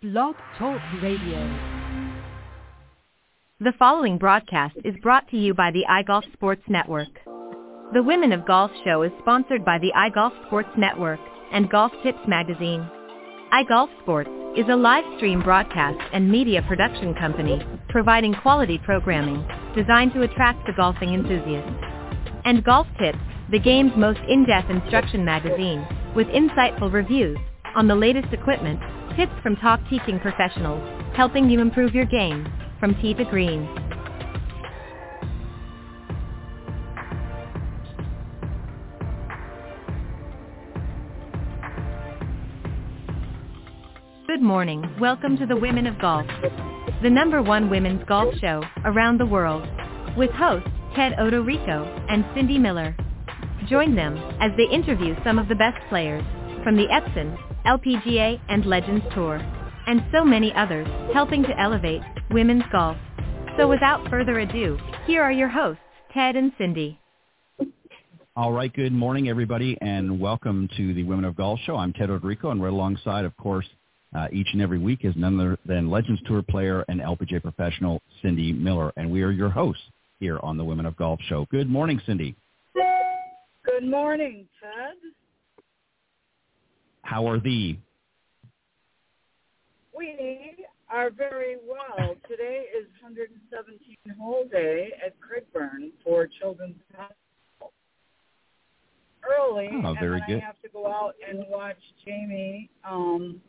Blog Talk Radio. The following broadcast is brought to you by the iGolf Sports Network. The Women of Golf show is sponsored by the iGolf Sports Network and Golf Tips magazine. iGolf Sports is a live stream broadcast and media production company providing quality programming designed to attract the golfing enthusiast. And Golf Tips, the game's most in-depth instruction magazine, with insightful reviews on the latest equipment, tips from top teaching professionals, helping you improve your game from tee to green. Good morning. Welcome to the Women of Golf, the number one women's golf show around the world, with hosts Ted Odorico and Cindy Miller. Join them as they interview some of the best players from the Epson, LPGA, and Legends Tour, and so many others, helping to elevate women's golf. So without further ado, here are your hosts, Ted and Cindy. All right, good morning, everybody, and welcome to the Women of Golf Show. I'm Ted Odorico, and right alongside, of course, uh, each and every week is none other than Legends Tour player and LPGA professional Cindy Miller, and we are your hosts here on the Women of Golf Show. Good morning, Cindy. Good morning, Ted. How are thee? We are very well. Today is 117 hole day at Crigburn for children's Hospital. Early, Oh, very and good. I have to go out and watch Jamie um,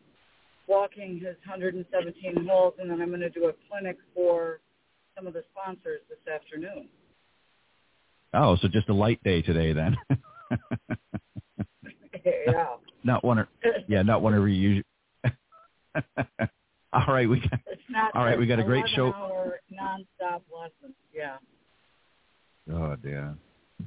walking his 117 holes, and then I'm going to do a clinic for some of the sponsors this afternoon. Oh, so just a light day today then. yeah. Not one, or, yeah, not whenever you. All right, we got. All right, we got a great show. Hour nonstop lessons. Yeah. Oh, yeah.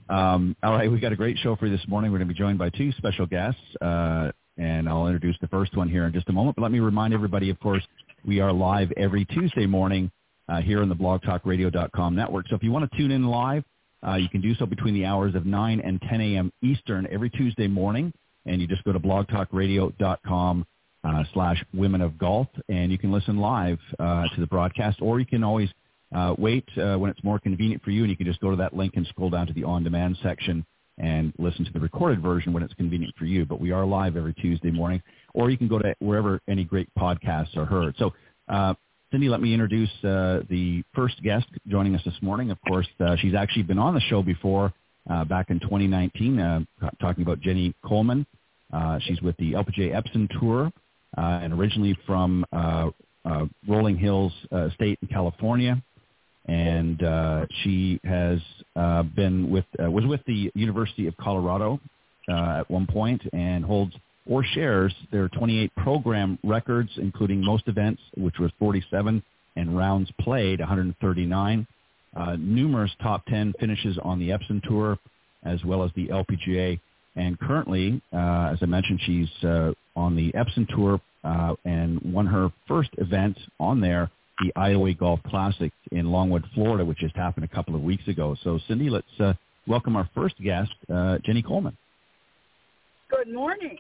Um, all right, we got a great show for you this morning. We're going to be joined by two special guests, uh, and I'll introduce the first one here in just a moment. But let me remind everybody, of course, we are live every Tuesday morning uh, here on the blogtalkradio.com network. So if you want to tune in live, uh, you can do so between the hours of 9 and 10 a.m. Eastern every Tuesday morning, and you just go to blogtalkradio.com uh, slash women of golf, and you can listen live uh, to the broadcast, or you can always uh, wait uh, when it's more convenient for you, and you can just go to that link and scroll down to the on-demand section and listen to the recorded version when it's convenient for you. But we are live every Tuesday morning, or you can go to wherever any great podcasts are heard. So, uh, Cindy, let me introduce uh, the first guest joining us this morning. Of course, uh, she's actually been on the show before uh, back in 2019, uh, talking about Jenny Coleman. Uh, she's with the LPGA Epson Tour, uh, and originally from uh, uh, Rolling Hills Estate in California and she has been with was with the University of Colorado at one point and holds or shares their 28 program records, including most events, which was 47, and rounds played 139. Uh, numerous top 10 finishes on the Epson Tour, as well as the LPGA. And currently, uh, as I mentioned, she's uh, on the Epson Tour uh, and won her first event on there the IOA Golf Classic in Longwood, Florida, which just happened a couple of weeks ago. So, Cindy, let's uh, welcome our first guest, uh, Jenny Coleman. Good morning.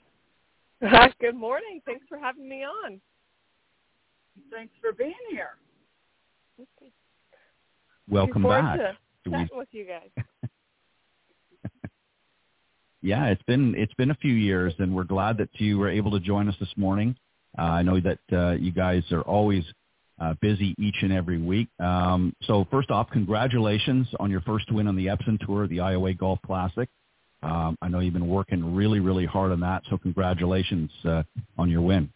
Good morning. Thanks for having me on. Thanks for being here. Welcome back. To we- with you guys. Yeah, it's been it's been a few years, and we're glad that you were able to join us this morning. Uh, I know that uh, you guys are always uh, busy each and every week. Um, so first off, congratulations on your first win on the Epson Tour, the IOA Golf Classic. Um, I know you've been working really, really hard on that, so congratulations uh, on your win.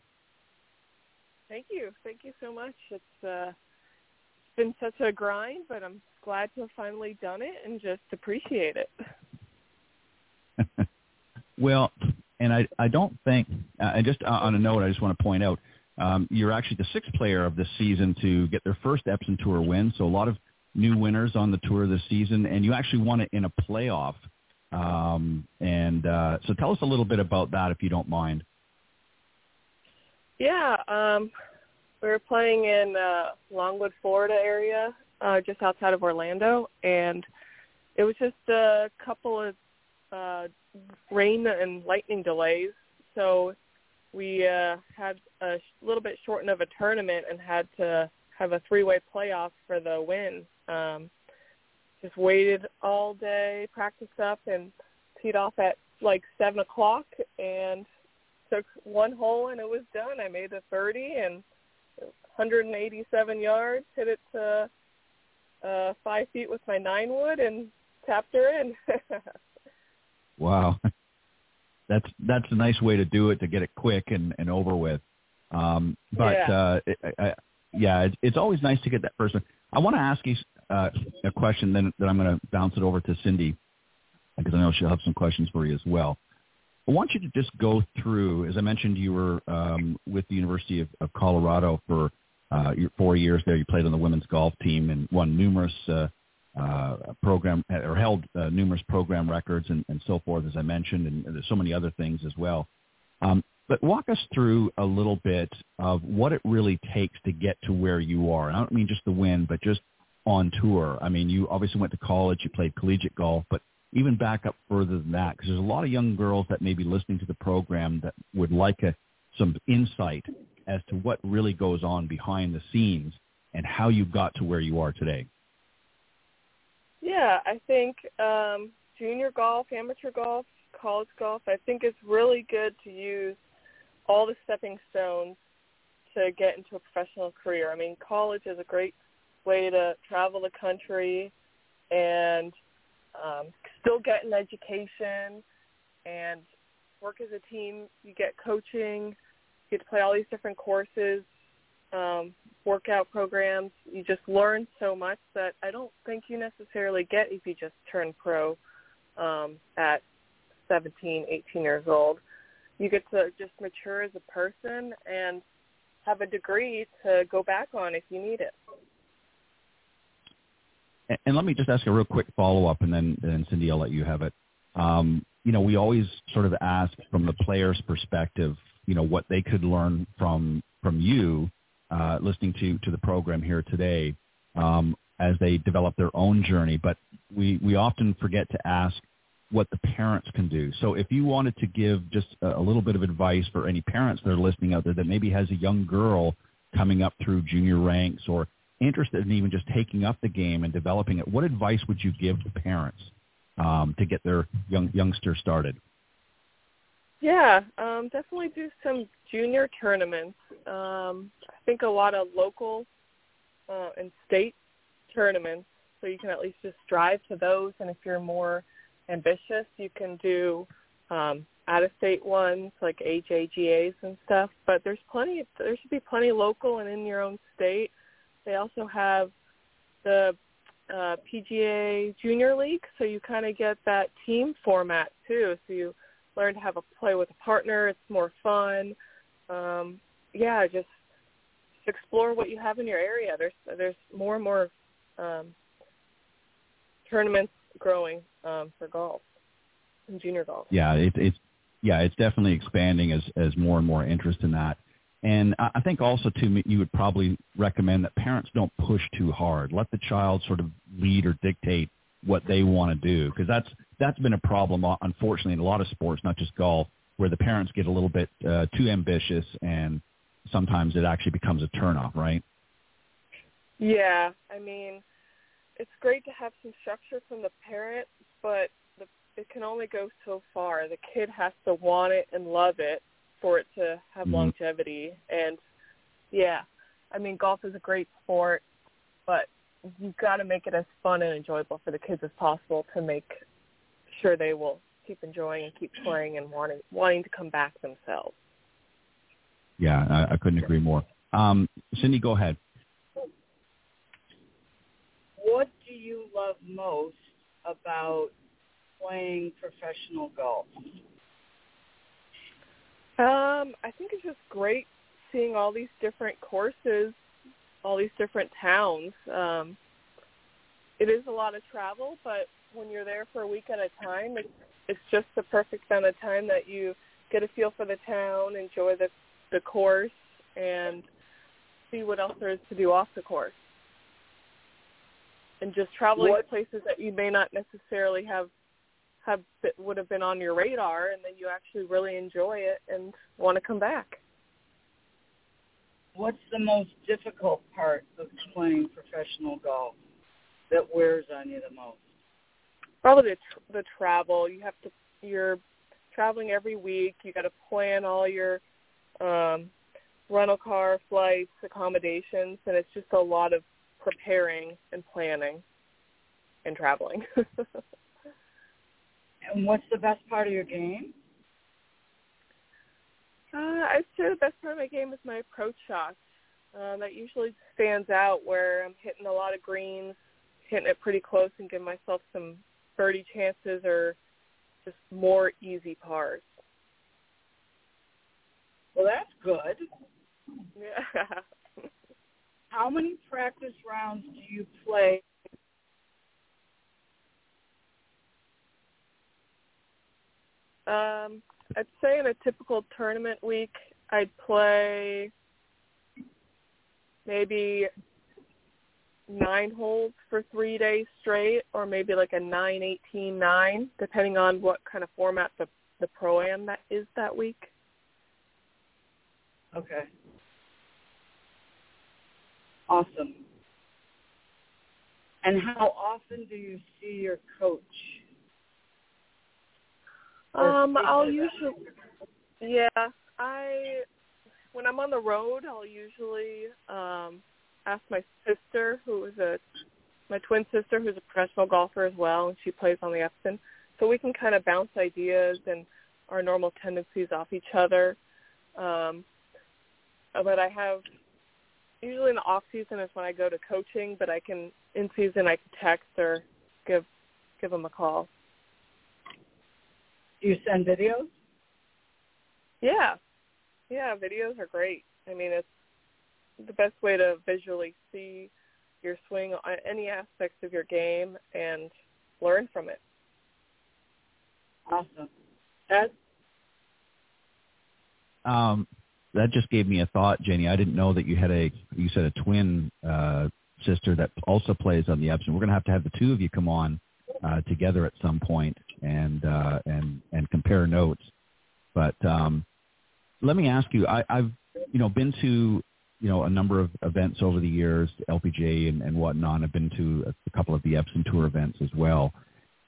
Thank you. Thank you so much. It's uh, been such a grind, but I'm glad to have finally done it and just appreciate it. Well, and I, I don't think, uh, and just uh, on a note, I just want to point out, um, you're actually the sixth player of this season to get their first Epson Tour win. So a lot of new winners on the tour this season, and you actually won it in a playoff. Um, and uh, so tell us a little bit about that, if you don't mind. Yeah, um, we were playing in uh, Longwood, Florida area, uh, just outside of Orlando, and it was just a couple of uh, rain and lightning delays. So we uh, had a little bit shortened of a tournament and had to have a three-way playoff for the win. Um, just waited all day, practiced up, and teed off at like seven o'clock, and took one hole and it was done. I made a 30 and 187 yards, hit it to uh, five feet with my nine wood, and tapped her in. wow, that's that's a nice way to do it to get it quick and, and over with. Um, but yeah. uh, it, I, yeah, it's, it's always nice to get that first one. I want to ask you uh, a question, then that I'm going to bounce it over to Cindy because I know she'll have some questions for you as well. I want you to just go through, as I mentioned, you were um, with the University of, of Colorado for uh, your four years there. You played on the women's golf team and won numerous uh, uh, program or held uh, numerous program records and, and so forth, as I mentioned, and there's so many other things as well. Um, but walk us through a little bit of what it really takes to get to where you are. And I don't mean just the win, but just on tour. I mean, you obviously went to college, you played collegiate golf, but even back up further than that, because there's a lot of young girls that may be listening to the program that would like a, some insight as to what really goes on behind the scenes and how you got to where you are today. Yeah, I think um, junior golf, amateur golf, college golf, I think it's really good to use all the stepping stones to get into a professional career. I mean, college is a great way to travel the country and um, still get an education and work as a team. You get coaching, you get to play all these different courses, um, workout programs. You just learn so much that I don't think you necessarily get if you just turn pro um, at 17, 18 years old. You get to just mature as a person and have a degree to go back on if you need it. And let me just ask a real quick follow-up, and then, then Cindy, I'll let you have it. Um, you know, we always sort of ask from the player's perspective, you know, what they could learn from from you, uh, listening to to the program here today, um, as they develop their own journey. But we we often forget to ask what the parents can do. So if you wanted to give just a, a little bit of advice for any parents that are listening out there that maybe has a young girl coming up through junior ranks or interested in even just taking up the game and developing it, what advice would you give to parents um, to get their young youngster started? Yeah, um, definitely do some junior tournaments. Um, I think a lot of local uh, and state tournaments, so you can at least just drive to those. And if you're more ambitious, you can do um, out-of-state ones like AJGAs and stuff. But there's plenty. There should be plenty local and in your own state. They also have the uh, PGA Junior League, so you kind of get that team format too. So you learn to have a play with a partner. It's more fun. Um, yeah, just explore what you have in your area. There's there's more and more um, tournaments growing um, for golf and junior golf. Yeah, it, it's yeah, it's definitely expanding as as more and more interest in that. And I think also too, you would probably recommend that parents don't push too hard. Let the child sort of lead or dictate what they want to do, because that's that's been a problem, uh, unfortunately, in a lot of sports, not just golf, where the parents get a little bit uh, too ambitious, and sometimes it actually becomes a turnoff, right? Yeah, I mean, it's great to have some structure from the parent, but the, it can only go so far. The kid has to want it and love it for it to have mm-hmm. longevity. And yeah, I mean, golf is a great sport, but you've got to make it as fun and enjoyable for the kids as possible to make sure they will keep enjoying and keep playing and wanting wanting to come back themselves. Yeah, I, I couldn't agree more. Um, Cindy, go ahead. What do you love most about playing professional golf? Um, I think it's just great seeing all these different courses, all these different towns. Um, it is a lot of travel, but when you're there for a week at a time, it's it's just the perfect amount of time that you get a feel for the town, enjoy the the course, and see what else there is to do off the course. And just traveling what? to places that you may not necessarily have have would have been on your radar, and then you actually really enjoy it and want to come back. What's the most difficult part of playing professional golf that wears on you the most? Probably the tr- the travel. You have to you're traveling every week. You got to plan all your um rental car, flights, accommodations, and it's just a lot of preparing and planning and traveling. and what's the best part of your game? Uh, I'd say the best part of my game is my approach shots. Uh, that usually stands out where I'm hitting a lot of greens, hitting it pretty close, and give myself some birdie chances or just more easy pars. Well, that's good. Yeah. How many practice rounds do you play? Um, I'd say in a typical tournament week, I'd play maybe nine holes for three days straight, or maybe like a nine eighteen nine, depending on what kind of format the the pro am that is that week. Okay. Awesome. And how often do you see your coach? Um, I'll usually, yeah, I, when I'm on the road, I'll usually um, ask my sister, who is a, my twin sister, who's a professional golfer as well, and she plays on the Epson, so we can kind of bounce ideas and our normal tendencies off each other. Um, but I have usually in the off season is when I go to coaching, but I can in season I can text or give give them a call. Do you send videos? Yeah, yeah, videos are great. I mean, it's the best way to visually see your swing on any aspects of your game and learn from it. Awesome. Ed? Um, that just gave me a thought, Jenny. I didn't know that you had a you said a twin uh, sister that also plays on the Epson. We're going to have to have the two of you come on uh, together at some point and uh, and and compare notes. But um, let me ask you, I, I've you know been to you know a number of events over the years, LPGA and, and whatnot. I've been to a, a couple of the Epson Tour events as well,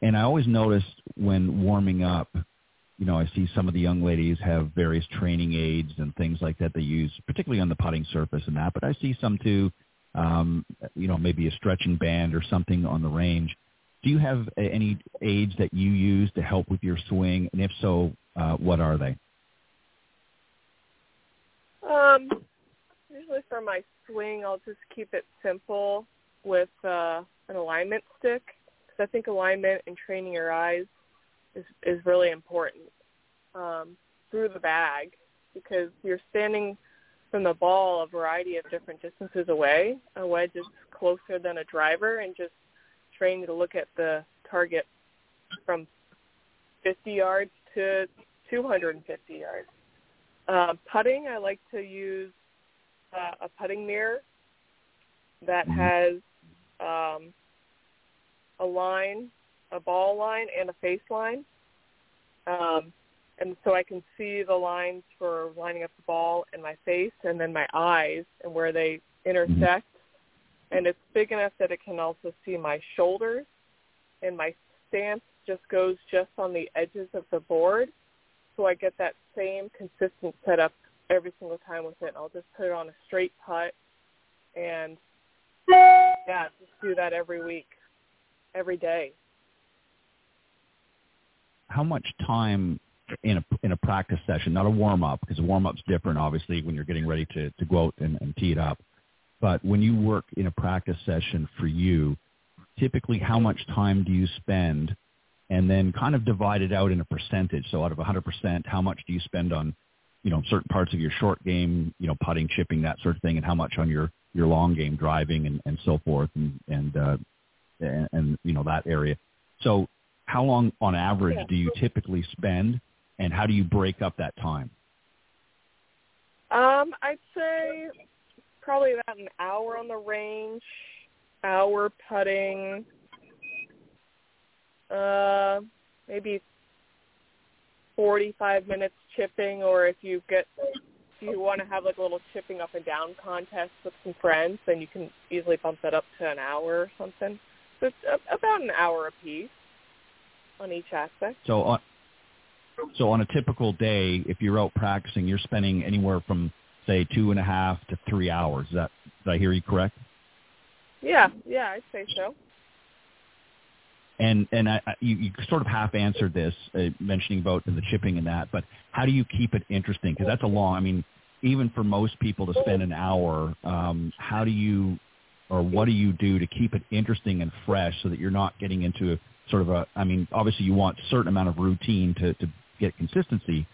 and I always noticed when warming up you know, I see some of the young ladies have various training aids and things like that they use, particularly on the putting surface and that. But I see some too, um, you know, maybe a stretching band or something on the range. Do you have any aids that you use to help with your swing? And if so, uh, what are they? Um, usually for my swing, I'll just keep it simple with uh, an alignment stick because I think alignment and training your eyes is is really important um, through the bag because you're standing from the ball a variety of different distances away. A wedge is closer than a driver, and just training to look at the target from 50 yards to 250 yards. Uh, putting, I like to use uh, a putting mirror that mm-hmm. has um, a line a ball line and a face line. Um, and so I can see the lines for lining up the ball and my face and then my eyes and where they intersect. And it's big enough that it can also see my shoulders and my stance just goes just on the edges of the board. So I get that same consistent setup every single time with it. I'll just put it on a straight putt and yeah, just do that every week, every day how much time in a in a practice session, not a warm up, because warm up's different, obviously, when you're getting ready to to go out and, and tee it up. But when you work in a practice session for you, typically how much time do you spend, and then kind of divide it out in a percentage. So out of 100%, how much do you spend on, you know, certain parts of your short game, you know, putting, chipping, that sort of thing, and how much on your your long game, driving, and and so forth, and and uh, and, and you know that area. So how long on average do you typically spend, and how do you break up that time? Um, I'd say probably about an hour on the range, hour putting, uh, maybe 45 minutes chipping, or if you get if you want to have like a little chipping up and down contest with some friends, then you can easily bump that up to an hour or something. So it's about an hour apiece on each aspect. So on so on a typical day, if you're out practicing, you're spending anywhere from say two and a half to three hours. Is that did I hear you correct? Yeah, yeah, I'd say so. And and I, you, you sort of half answered this, uh, mentioning about the chipping and that. But how do you keep it interesting? Because that's a long. I mean, even for most people to spend an hour, um, how do you, or what do you do to keep it interesting and fresh, so that you're not getting into sort of a. I mean, obviously you want a certain amount of routine to to get consistency,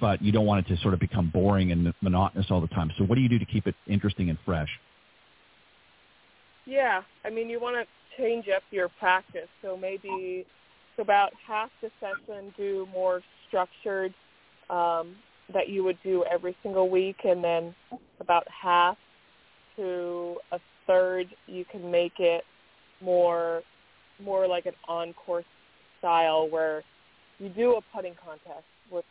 but you don't want it to sort of become boring and monotonous all the time. So what do you do to keep it interesting and fresh? Yeah, I mean, you want to change up your practice. So maybe about half the session do more structured um, that you would do every single week, and then about half to a third you can make it more more like an on-course style where you do a putting contest with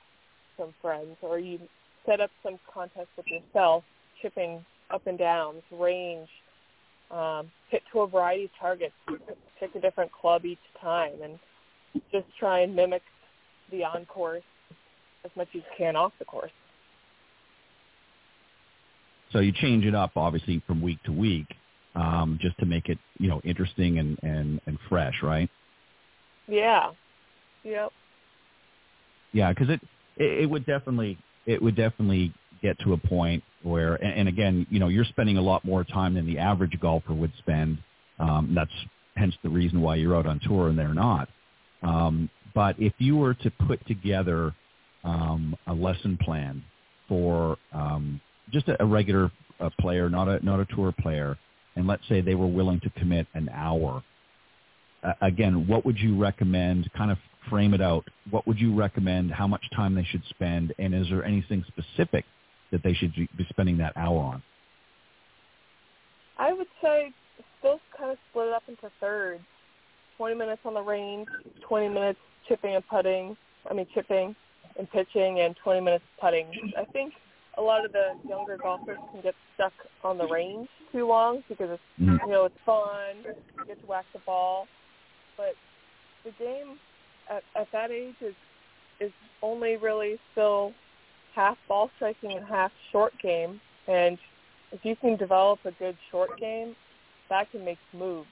some friends, or you set up some contest with yourself, chipping up and downs, range, um, hit to a variety of targets, pick a different club each time, and just try and mimic the on course as much as you can off the course. So you change it up, obviously, from week to week, um, just to make it, you know, interesting and, and, and fresh, right? Yeah. Yep. Yeah, because it, it it would definitely it would definitely get to a point where, and, and again, you know, you're spending a lot more time than the average golfer would spend. Um, that's hence the reason why you're out on tour and they're not. Um, but if you were to put together um, a lesson plan for um, just a, a regular uh, player, not a not a tour player, and let's say they were willing to commit an hour, uh, again, what would you recommend? Kind of frame it out. What would you recommend? How much time they should spend, and is there anything specific that they should be spending that hour on? I would say still kind of split it up into thirds. 20 minutes on the range, 20 minutes chipping and putting, I mean chipping and pitching, and 20 minutes putting. I think a lot of the younger golfers can get stuck on the range too long because it's mm-hmm. you know it's fun, you get to whack the ball, but the game at, at that age is is only really still half ball striking and half short game. And if you can develop a good short game, that can make moves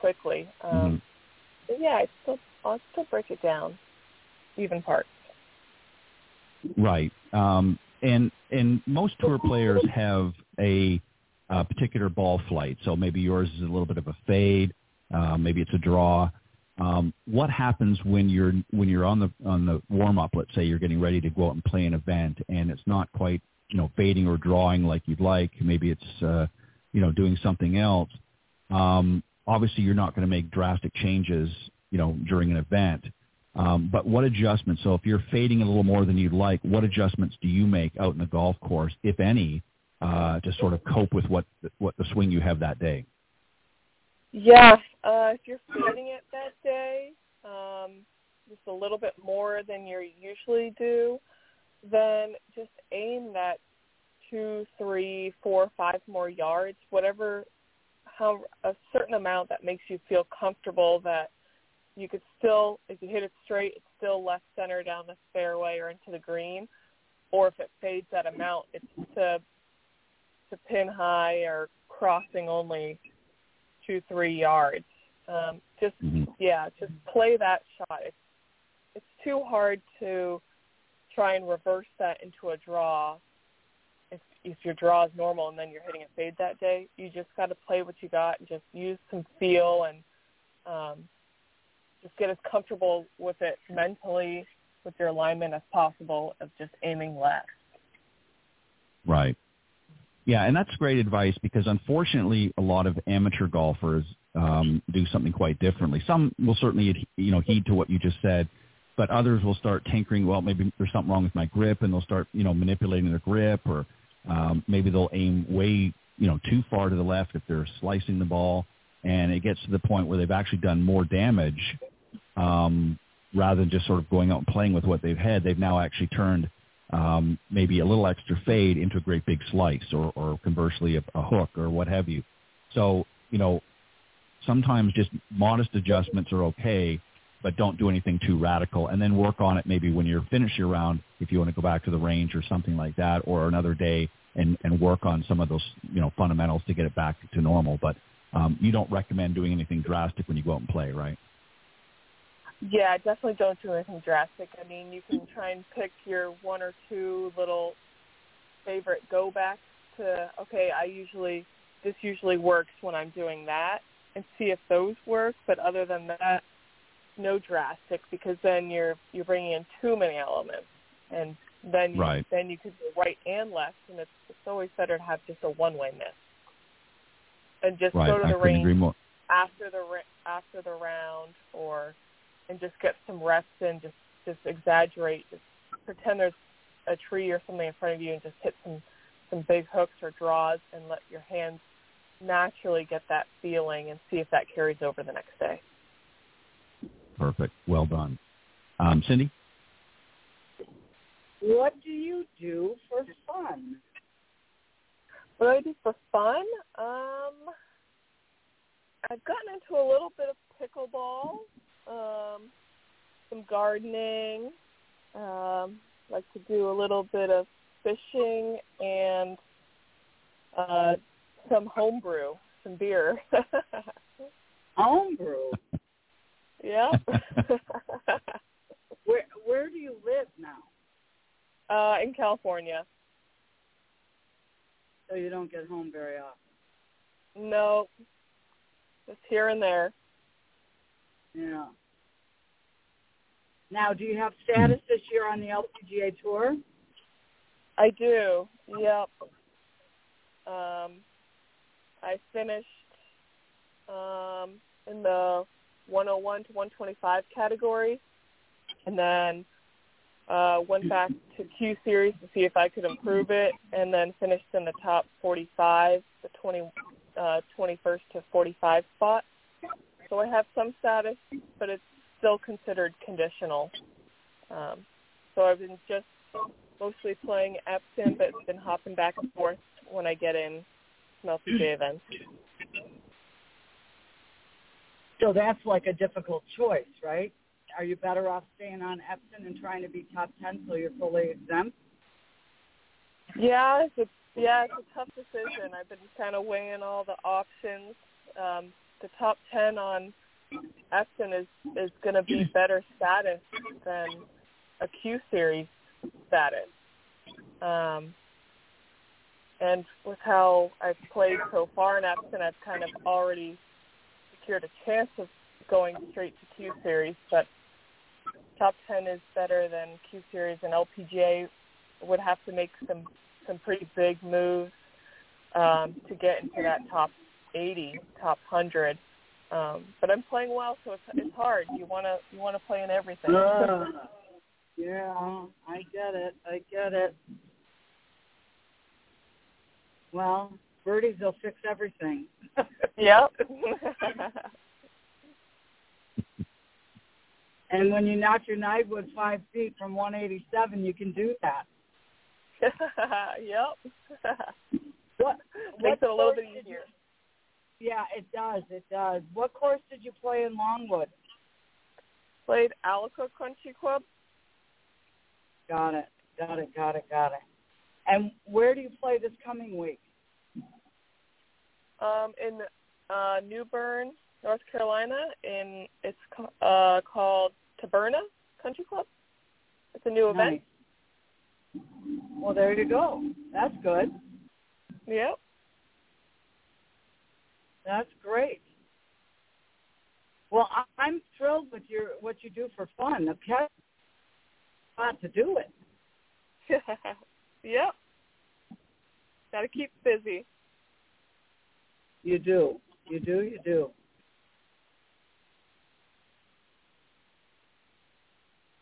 quickly. Um, mm-hmm. yeah, I still I'll still break it down, even parts. Right. Um, and and most tour players have a, a particular ball flight. So maybe yours is a little bit of a fade. Uh, maybe it's a draw. Um, what happens when you're when you're on the on the warm up? Let's say you're getting ready to go out and play an event, and it's not quite you know fading or drawing like you'd like. Maybe it's uh, you know doing something else. Um, obviously, you're not going to make drastic changes you know during an event. Um, but what adjustments? So if you're fading a little more than you'd like, what adjustments do you make out in the golf course, if any, uh, to sort of cope with what what the swing you have that day? Yeah, uh, if you're feeding it that day, um, just a little bit more than you usually do, then just aim that two, three, four, five more yards, whatever, how a certain amount that makes you feel comfortable that you could still, if you hit it straight, it's still left center down the fairway or into the green, or if it fades that amount, it's to to pin high or crossing only two, three yards. Um, just mm-hmm. yeah, just play that shot. It's it's too hard to try and reverse that into a draw. If if your draw is normal and then you're hitting a fade that day, you just got to play what you got and just use some feel and um, just get as comfortable with it mentally with your alignment as possible of just aiming left. Right. Yeah, and that's great advice because unfortunately, a lot of amateur golfers um, do something quite differently. Some will certainly, you know, heed to what you just said, but others will start tinkering. Well, maybe there's something wrong with my grip, and they'll start, you know, manipulating their grip, or um, maybe they'll aim way, you know, too far to the left if they're slicing the ball, and it gets to the point where they've actually done more damage um, rather than just sort of going out and playing with what they've had, they've now actually turned um, maybe a little extra fade into a great big slice or, or conversely a, a hook or what have you. So, you know, sometimes just modest adjustments are okay, but don't do anything too radical and then work on it maybe when you're finished your round if you want to go back to the range or something like that or another day and, and work on some of those, you know, fundamentals to get it back to normal. But um, you don't recommend doing anything drastic when you go out and play, right? Yeah, definitely don't do anything drastic. I mean, you can try and pick your one or two little favorite go backs to okay, I usually this usually works when I'm doing that and see if those work, but other than that, no drastic because then you're you're bringing in too many elements and then you, right. then you could go right and left and it's it's always better to have just a one way miss and just right. go to the couldn't range after the after the round or and just get some reps in. Just just exaggerate. Just pretend there's a tree or something in front of you, and just hit some some big hooks or draws, and let your hands naturally get that feeling, and see if that carries over the next day. Perfect. Well done, um, Cindy. What do you do for fun? What do I do for fun? Um, I've gotten into a little bit of pickleball um, some gardening. Um, like to do a little bit of fishing and uh, some homebrew, some beer. Homebrew. yeah. where Where do you live now? uh, in California. So you don't get home very often. No, just here and there. Yeah. Now, do you have status this year on the LPGA tour? I do. Yep. Um, I finished um, in the 101 to 125 category, and then uh, went back to Q Series to see if I could improve it, and then finished in the top 45, the 20, uh, 21st to 45 spot. So I have some status, but it's still considered conditional. Um, so I've been just mostly playing Epson, but been hopping back and forth when I get in some LPGA events. So that's like a difficult choice, right? Are you better off staying on Epson and trying to be top 10 so you're fully exempt? Yeah, it's a, yeah, it's a tough decision. I've been kind of weighing all the options. Um, the top 10 on Epson is is going to be better status than a Q series status. Um, and with how I've played so far in Epson, I've kind of already secured a chance of going straight to Q series. But top 10 is better than Q series, and LPGA would have to make some some pretty big moves um, to get into that top 80, top 100. Um, but I'm playing well, so it's it's hard. You wanna you wanna play in everything. Uh, yeah, I get it. I get it. Well, birdies will fix everything. yep. and when you knock your nine wood five feet from 187, you can do that. yep. What makes it a little bit easier. Yeah, it does. It does. What course did you play in Longwood? Played Alaqua Country Club. Got it. Got it. Got it. Got it. And where do you play this coming week? Um, in uh, New Bern, North Carolina, in it's uh, called Taberna Country Club. It's a new event. Well, there you go. That's good. Yep. That's great. Well, I- I'm thrilled with your what you do for fun. The cat got to do it. yep. Got to keep busy. You do. You do. You do.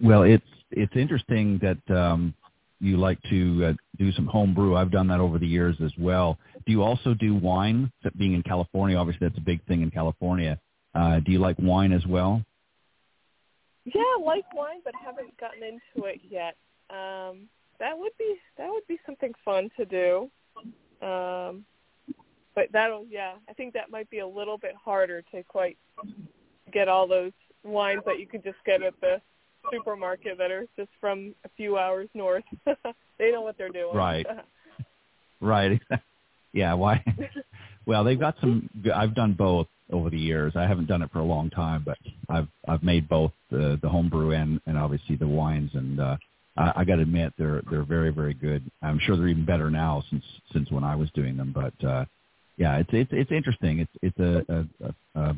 Well, it's it's interesting that um, you like to uh, do some home brew. I've done that over the years as well. Do you also do wine? Being in California, obviously that's a big thing in California. Uh, do you like wine as well? Yeah, I like wine, but haven't gotten into it yet. Um, that would be that would be something fun to do. Um, but that'll yeah, I think that might be a little bit harder to quite get all those wines that you could just get at the supermarket that are just from a few hours north. they know what they're doing. Right. right. yeah. Why? well, they've got some. I've done both over the years. I haven't done it for a long time, but I've I've made both the the homebrew and and obviously the wines, and uh, I, I got to admit they're they're very very good. I'm sure they're even better now since since when I was doing them. But uh, yeah, it's it's it's interesting. It's it's a a, a,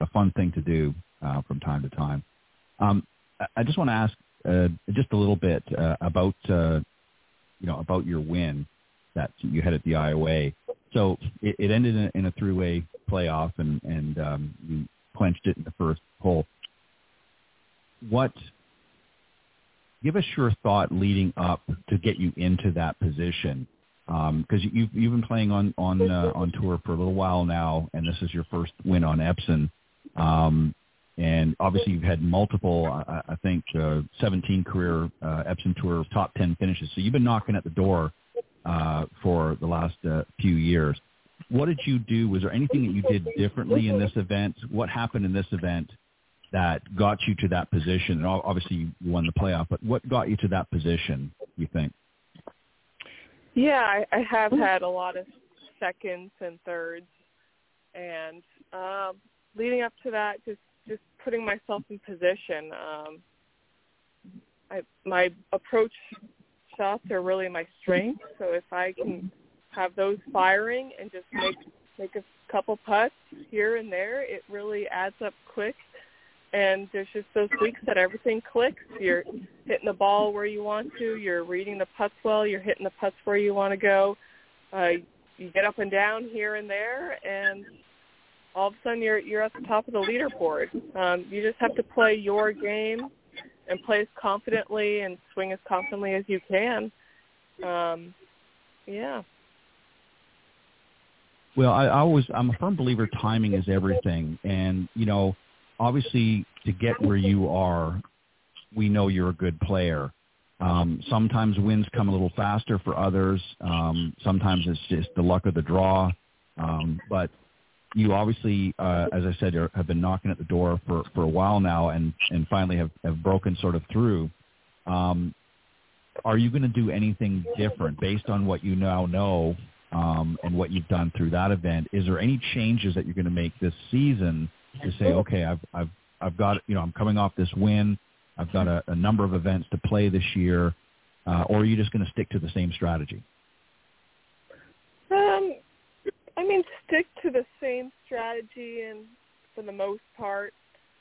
a fun thing to do uh, from time to time. Um, I just want to ask uh, just a little bit uh, about uh, you know about your win that you had at the IOA. So it, it ended in, in a three-way playoff, and and um, you clinched it in the first hole. What? Give us your thought leading up to get you into that position, because um, you've you've been playing on on uh, on tour for a little while now, and this is your first win on Epson. Um, and obviously you've had multiple, I, I think, uh, 17 career uh, Epson Tour top 10 finishes. So you've been knocking at the door uh, for the last uh, few years. What did you do? Was there anything that you did differently in this event? What happened in this event that got you to that position? And obviously you won the playoff, but what got you to that position, you think? Yeah, I, I have had a lot of seconds and thirds. And um, leading up to that, just putting myself in position. Um, I, my approach shots are really my strength. So if I can have those firing and just make make a couple putts here and there, it really adds up quick. And there's just those weeks that everything clicks. You're hitting the ball where you want to. You're reading the putts well. You're hitting the putts where you want to go. Uh, you get up and down here and there, and all of a sudden you're you're at the top of the leaderboard. Um, you just have to play your game and play as confidently and swing as confidently as you can. Um, yeah. Well, I, I always I'm a firm believer timing is everything, and you know, obviously to get where you are, we know you're a good player. Um, sometimes wins come a little faster for others. Um, sometimes it's just the luck of the draw. Um, but you obviously, uh, as I said, are, have been knocking at the door for, for a while now, and and finally have, have broken sort of through. Um, are you going to do anything different based on what you now know um, and what you've done through that event? Is there any changes that you're going to make this season to say, okay, I've I've I've got you know I'm coming off this win, I've got a, a number of events to play this year, uh, or are you just going to stick to the same strategy? Um, I mean, stick to the same strategy, and for the most part,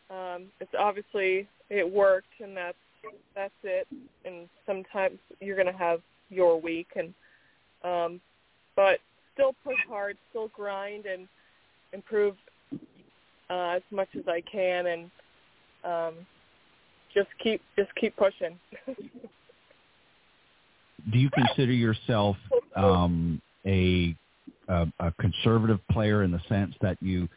um, it's obviously it worked, and that's that's it. And sometimes you're to have your week, and um, but still push hard, still grind, and improve uh, as much as I can, and um, just keep just keep pushing. Do you consider yourself um, a a, a conservative player in the sense that you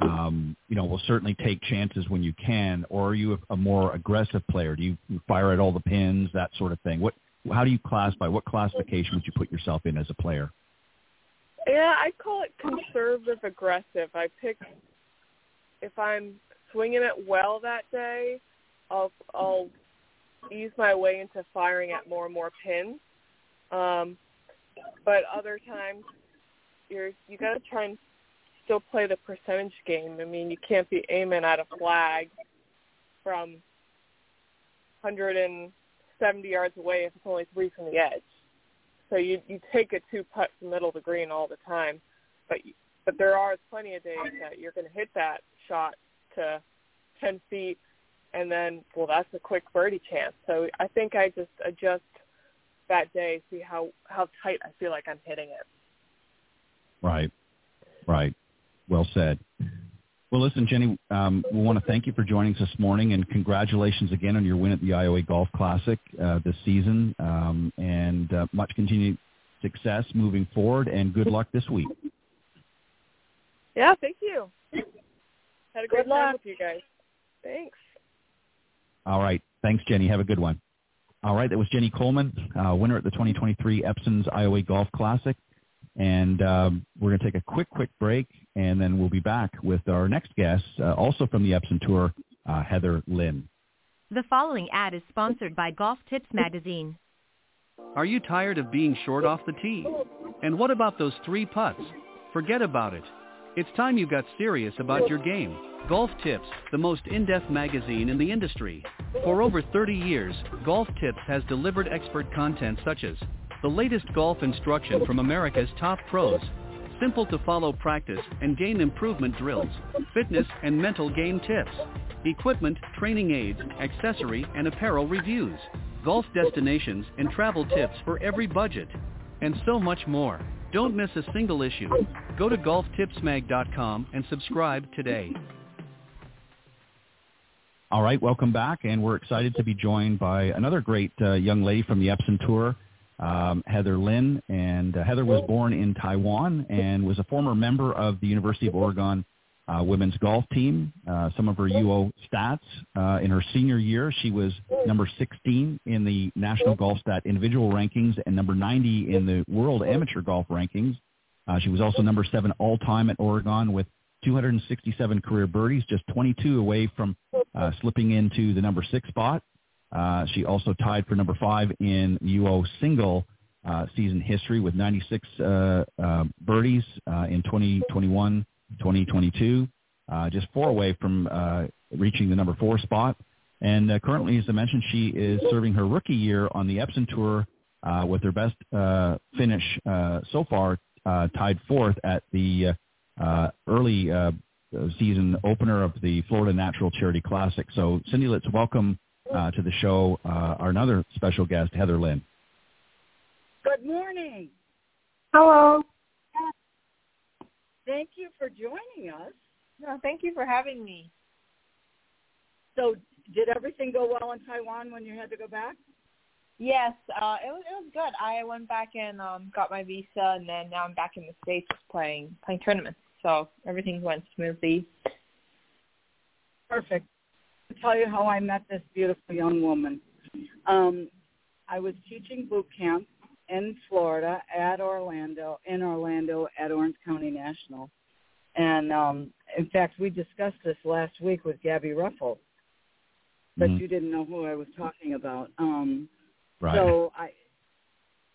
um, you know, will certainly take chances when you can, or are you a, a more aggressive player? Do you, you fire at all the pins, that sort of thing? What, how do you classify? What classification would you put yourself in as a player? Yeah, I call it conservative aggressive. I pick if I'm swinging it well that day, I'll I'll ease my way into firing at more and more pins. Um, but other times you're you got to try and still play the percentage game. I mean, you can't be aiming at a flag from 170 yards away if it's only three from the edge. So you you take a two putt from middle of the green all the time, but but there are plenty of days that you're going to hit that shot to 10 feet, and then well that's a quick birdie chance. So I think I just adjust that day, see how how tight I feel like I'm hitting it. Right. Right. Well said. Well, listen, Jenny, um, we want to thank you for joining us this morning, and congratulations again on your win at the IOA Golf Classic uh, this season, um, and uh, much continued success moving forward, and good luck this week. Yeah, thank you. Had a great good time luck. with you guys. Thanks. All right. Thanks, Jenny. Have a good one. All right. That was Jenny Coleman, uh, winner at the 2023 Epson's Iowa Golf Classic. And um, we're going to take a quick, quick break, and then we'll be back with our next guest, uh, also from the Epson Tour, uh, Heather Lin. The following ad is sponsored by Golf Tips Magazine. Are you tired of being short off the tee? And what about those three putts? Forget about it. It's time you got serious about your game. Golf Tips, the most in-depth magazine in the industry. For over 30 years, Golf Tips has delivered expert content such as the latest golf instruction from America's top pros, simple to follow practice and game improvement drills, fitness and mental game tips, equipment, training aids, accessory and apparel reviews, golf destinations and travel tips for every budget, and so much more. Don't miss a single issue. Go to golftipsmag.com and subscribe today. All right, welcome back, and we're excited to be joined by another great uh, young lady from the Epson Tour, um, Heather Lin. And uh, Heather was born in Taiwan and was a former member of the University of Oregon uh, women's golf team. Uh, some of her UO stats uh, in her senior year, she was number 16 in the National Golfstat individual rankings and number 90 in the World Amateur Golf rankings. Uh, she was also number seven all time at Oregon with 267 career birdies, just 22 away from uh, slipping into the number six spot. Uh, she also tied for number five in UO single uh, season history with 96 uh, uh, birdies uh, in 2021, 2022, uh, just four away from reaching the number four spot. And currently, as I mentioned, she is serving her rookie year on the Epson Tour with her best finish so far, tied fourth at the early season opener of the Florida Natural Charity Classic. So, Cindy, let's welcome uh, to the show uh, our another special guest, Heather Lin. Good morning. Hello. Thank you for joining us. No, thank you for having me. So, did everything go well in Taiwan when you had to go back? Yes, uh, it was it was good. I went back and um, got my visa, and then now I'm back in the states playing playing tournaments. So everything went smoothly. Perfect. Tell you how I met this beautiful young woman. Um, I was teaching boot camp in Florida at Orlando, in Orlando at Orange County National. And um, in fact, we discussed this last week with Gabby Ruffels, but Mhm. you didn't know who I was talking about. Um, Right. So I,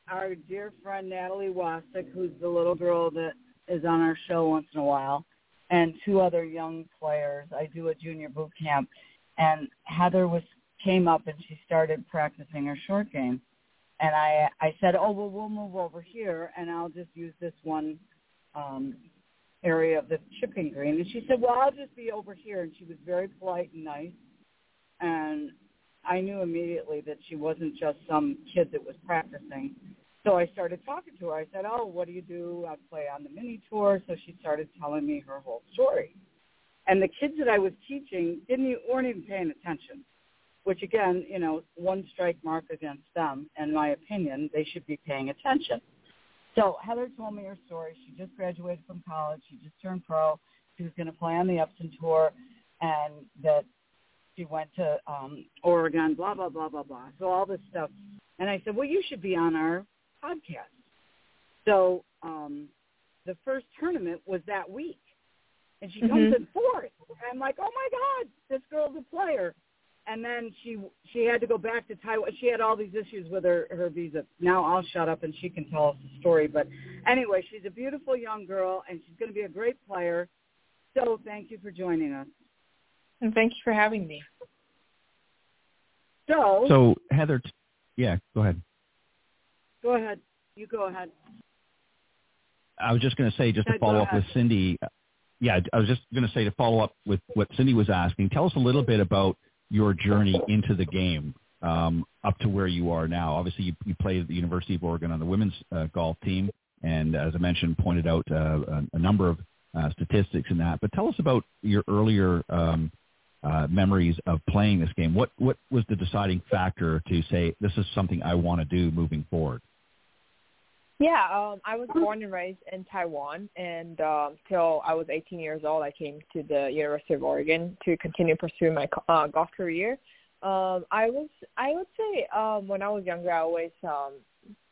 our dear friend Natalie Wasik, who's the little girl that is on our show once in a while, and two other young players. I do a junior boot camp, and Heather was came up and she started practicing her short game, and I I said, oh well, we'll move over here, and I'll just use this one um, area of the chipping green. And she said, well, I'll just be over here, and she was very polite and nice, and I knew immediately that she wasn't just some kid that was practicing. So I started talking to her. I said, "Oh, what do you do?" I play on the mini tour. So she started telling me her whole story. And the kids that I was teaching didn't weren't even paying attention. Which again, you know, one strike mark against them. In my opinion, they should be paying attention. So Heather told me her story. She just graduated from college. She just turned pro. She was going to play on the Epson tour, and that she went to um Oregon, blah blah blah blah blah. So all this stuff, and I said, well, you should be on our podcast. So um the first tournament was that week, and she comes Mhm. in fourth. I'm like, oh my god, this girl's a player. And then she she had to go back to Taiwan. She had all these issues with her her visa. Now I'll shut up and she can tell us the story. But anyway, she's a beautiful young girl and she's going to be a great player. So thank you for joining us. And thank you for having me. So, So Heather, t- yeah, go ahead. go ahead. You go ahead. I was just going to say, just Yeah, to follow up with Cindy. Yeah, I was just going to say to follow up with what Cindy was asking. Tell us a little bit about your journey into the game um, up to where you are now. Obviously, you, you played at the University of Oregon on the women's uh, golf team, and as I mentioned, pointed out uh, a, a number of uh, statistics in that. But tell us about your earlier um, uh, memories of playing this game. What what was the deciding factor to say this is something I want to do moving forward? Yeah, um, I was born and raised in Taiwan, and um, till I was 18 years old, I came to the University of Oregon to continue pursuing my uh, golf career. Um, I was I would say um when I was younger I always um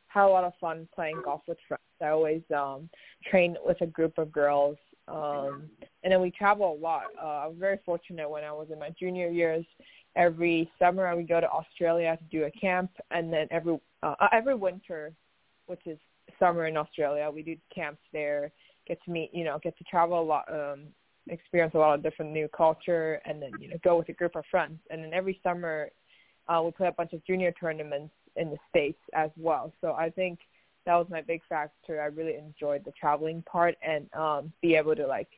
had a lot of fun playing golf with friends. I always um trained with a group of girls. Um and then we travel a lot. Uh I was very fortunate when I was in my junior years. Every summer I would go to Australia to do a camp and then every uh every winter, which is summer in Australia, we do camps there, get to meet, you know, get to travel a lot um experience a lot of different new culture and then, you know, go with a group of friends. And then every summer uh we play a bunch of junior tournaments in the states as well. So I think that was my big factor. I really enjoyed the traveling part and um be able to like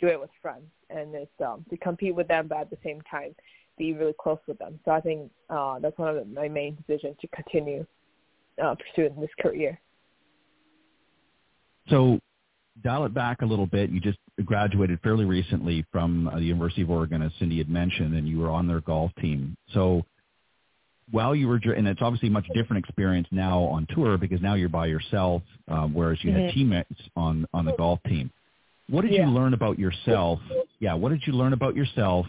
do it with friends and it's um to compete with them but at the same time be really close with them. So I think uh that's one of my main decisions to continue uh pursuing this career. So dial it back a little bit. You just graduated fairly recently from uh, the University of Oregon, as Cindy had mentioned, and you were on their golf team. So while you were, and it's obviously a much different experience now on tour because now you're by yourself, um, whereas you mm-hmm. had teammates on on the golf team. What did yeah. you learn about yourself? Yeah, what did you learn about yourself,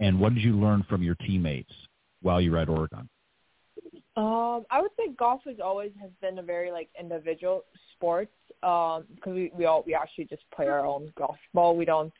and what did you learn from your teammates while you were at Oregon? Um, I would say golf has always has been a very like individual sport um because we we all we actually just play our own golf ball. We don't,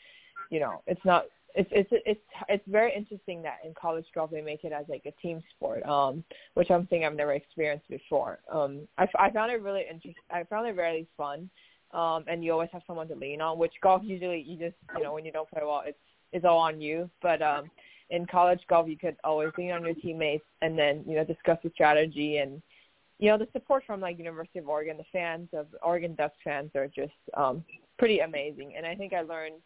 you know, it's not it's it's it's it's very interesting that in college golf they make it as like a team sport, um, which I'm something I've never experienced before. Um, I, I found it really interesting. I found it really fun, um, and you always have someone to lean on. Which golf usually you just you know when you don't play well, it's it's all on you. But um, in college golf, you could always lean on your teammates and then you know discuss the strategy and you know the support from like University of Oregon, the fans of Oregon Ducks fans are just um, pretty amazing. And I think I learned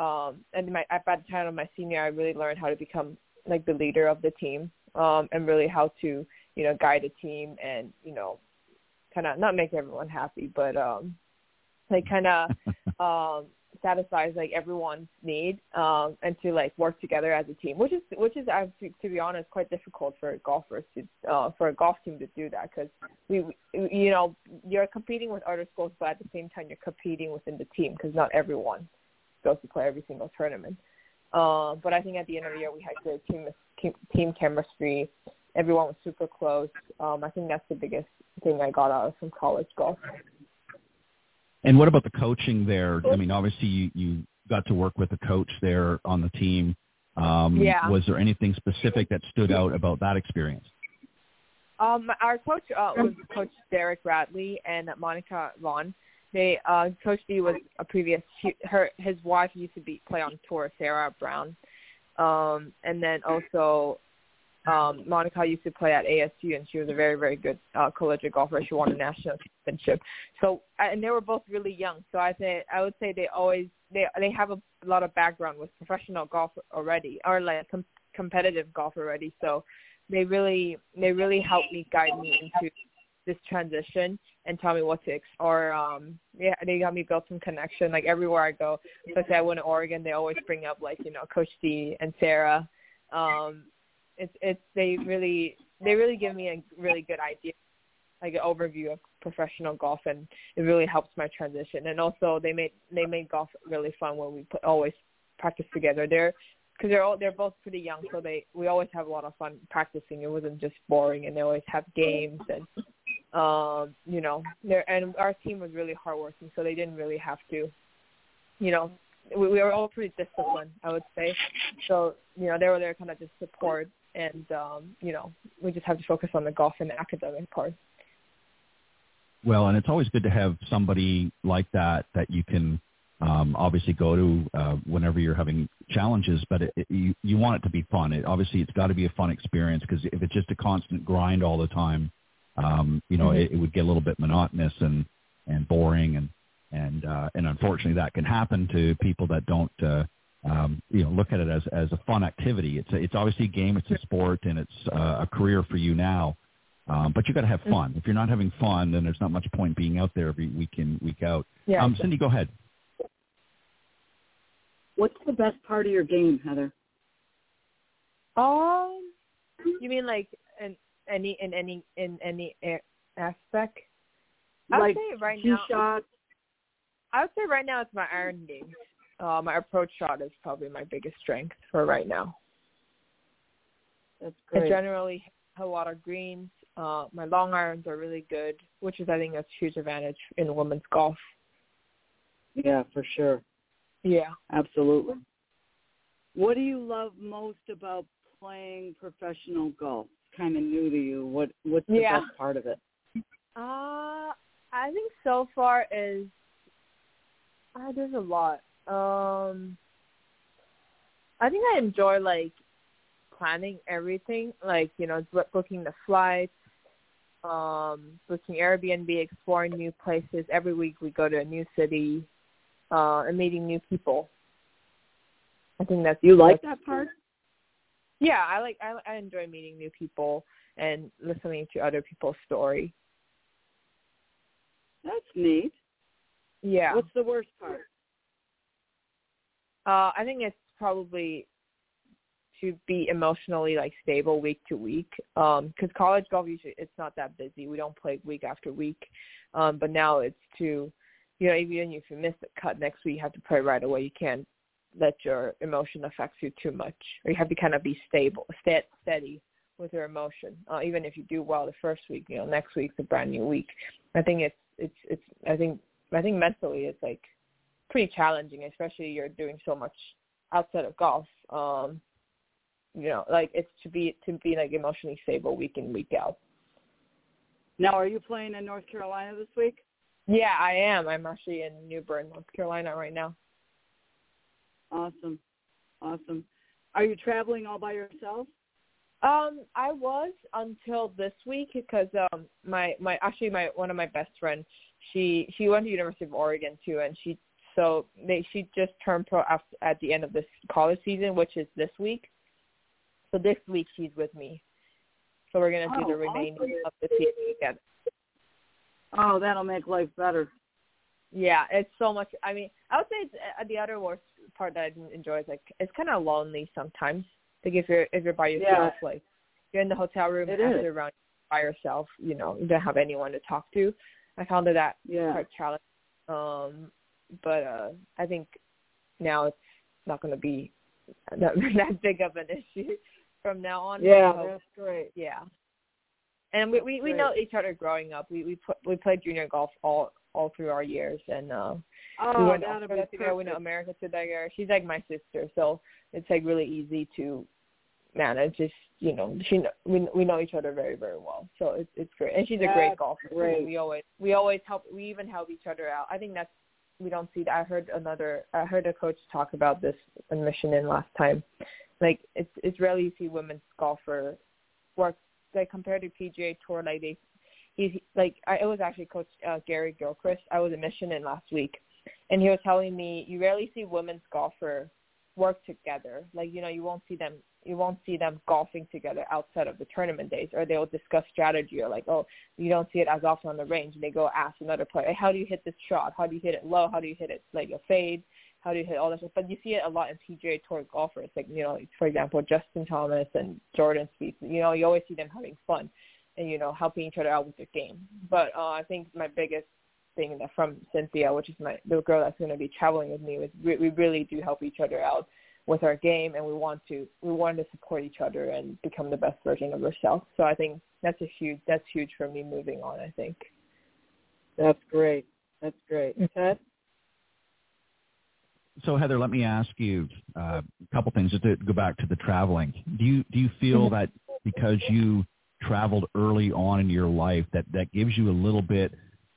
um and my at the time of my senior I really learned how to become like the leader of the team um and really how to you know guide a team and you know kind of not make everyone happy but um like kind of um satisfies like everyone's need um and to like work together as a team which is which is to, to be honest quite difficult for golfers to uh for a golf team to do that because we, we you know you're competing with other schools but at the same time you're competing within the team because not everyone goes to play every single tournament. Uh, but I think at the end of the year we had great team team chemistry. Everyone was super close. Um, I think that's the biggest thing I got out of from college golf. And what about the coaching there? I mean, obviously you, you got to work with a coach there on the team. Um, yeah. Was there anything specific that stood out about that experience? Um, our coach uh, was Coach Derek Radley and Monica Vaughn. They uh, Coach D was a previous. She, her his wife used to be play on tour, Sarah Brown, um, and then also um, Monica used to play at ASU, and she was a very very good uh, collegiate golfer. She won a national championship. So and they were both really young. So I say I would say they always they they have a lot of background with professional golf already, or like com- competitive golf already. So they really they really helped me guide me into this transition and tell me what to ex- or um yeah they got me built some connection like everywhere I go especially I went to Oregon they always bring up like you know Coach D and Sarah um it's it's they really they really give me a really good idea like an overview of professional golf and it really helps my transition. And also they made they made golf really fun when we put, always practice together. They're because they're all they're both pretty young so they we always have a lot of fun practicing. It wasn't just boring and they always have games and um, you know, there and our team was really hardworking, so they didn't really have to, you know, we, we were all pretty disciplined, I would say. So, you know, they were there kind of just support, and um, you know, we just have to focus on the golf and the academic part. Well, and it's always good to have somebody like that that you can um, obviously go to uh, whenever you're having challenges, but it, it, you you want it to be fun. It, obviously, it's got to be a fun experience because if it's just a constant grind all the time, um, you know, mm-hmm. it, it would get a little bit monotonous and and boring, and and uh, and unfortunately that can happen to people that don't. Uh, um, you know, look at it as as a fun activity. It's a, it's obviously a game, it's a sport, and it's uh, a career for you now. Um, but you got to have fun. Mm-hmm. If you're not having fun, then there's not much point being out there every week in week out. Yeah. Um, Cindy, go ahead. What's the best part of your game, Heather? Um, you mean like an any in any in any aspect. I would like say right two now. shots. I would say right now it's my iron game. Uh, my approach shot is probably my biggest strength for right now. That's great. I generally hit a lot of greens. Uh, my long irons are really good, which is I think a huge advantage in women's golf. Yeah, for sure. Yeah. Absolutely. What do you love most about playing professional golf? Kind of new to you. What What's the Yeah. best part of it? Uh, I think so far is uh, there's a lot. Um, I think I enjoy like planning everything, like you know, booking the flights, um, booking Airbnb, exploring new places. Every week we go to a new city, uh, and meeting new people. I think that's You like that part? Yeah, I like I, I enjoy meeting new people and listening to other people's story. That's neat. Yeah. What's the worst part? Uh, I think it's probably to be emotionally like stable week to week. Um, because college golf usually it's not that busy. We don't play week after week. Um, but now it's to, you know, even if you miss a cut next week, you have to play right away. You can't let your emotion affect you too much, or you have to kind of be stable, st- steady with your emotion. Uh, even if you do well the first week, you know, next week's a brand new week. I think it's it's it's. I think I think mentally it's like pretty challenging, especially you're doing so much outside of golf. Um, you know, like it's to be to be like emotionally stable week in week out. Now, are you playing in North Carolina this week? Yeah, I am. I'm actually in New Bern, North Carolina right now. Awesome, awesome. Are you traveling all by yourself? Um, I was until this week because um my my actually my one of my best friends she she went to University of Oregon too and she so they she just turned pro after, at the end of this college season which is this week. So this week she's with me. So we're gonna do Oh, the remaining awesome. of the season together. Oh, that'll make life better. Yeah, it's so much. I mean, I would say it's, uh, the other worst part that I didn't enjoy is like it's kind of lonely sometimes. Like if you're if you're by yourself, like you're in the hotel room It and you're around by yourself, you know, you don't have anyone to talk to. I found that Yeah. quite challenging. Um, but uh I think now it's not going to be that, that big of an issue from now on. Yeah, that's great. yeah. And we we, we know each other growing up. We we put, we played junior golf all all through our years, and uh, we Oh, went to that'll be Australia together. We know perfect. America together. She's like my sister, so it's like really easy to manage. Just you know, she kn- we we know each other very very well, so it's it's great. And she's a great golfer. great. We always we always help. We even help each other out. I think that's we don't see that. I heard another. I heard a coach talk about this in Michigan last time. Like it's it's rarely you see women's golfer work like compared to PGA Tour. Like they he's like I it was actually Coach uh, Gary Gilchrist. I was in Michigan last week, and he was telling me you rarely see women's golfer work together. Like you know you won't see them you won't see them golfing together outside of the tournament days, or they'll discuss strategy or like oh you don't see it as often on the range. And they go ask another player, hey, how do you hit this shot? How do you hit it low? How do you hit it like a fade? How do you hit all that stuff? But you see it a lot in PGA Tour golfers, like you know, for example, Justin Thomas and Jordan Spieth. You know, you always see them having fun and you know helping each other out with their game. But uh, I think my biggest thing that from Cynthia, which is my the girl that's going to be traveling with me, is we, we really do help each other out with our game, and we want to we want to support each other and become the best version of ourselves. So I think that's a huge that's huge for me moving on. I think. That's great. That's great. Ted? So Heather, let me ask you uh, a couple things. Just to go back to the traveling, do you do you feel that because you traveled early on in your life that that gives you a little bit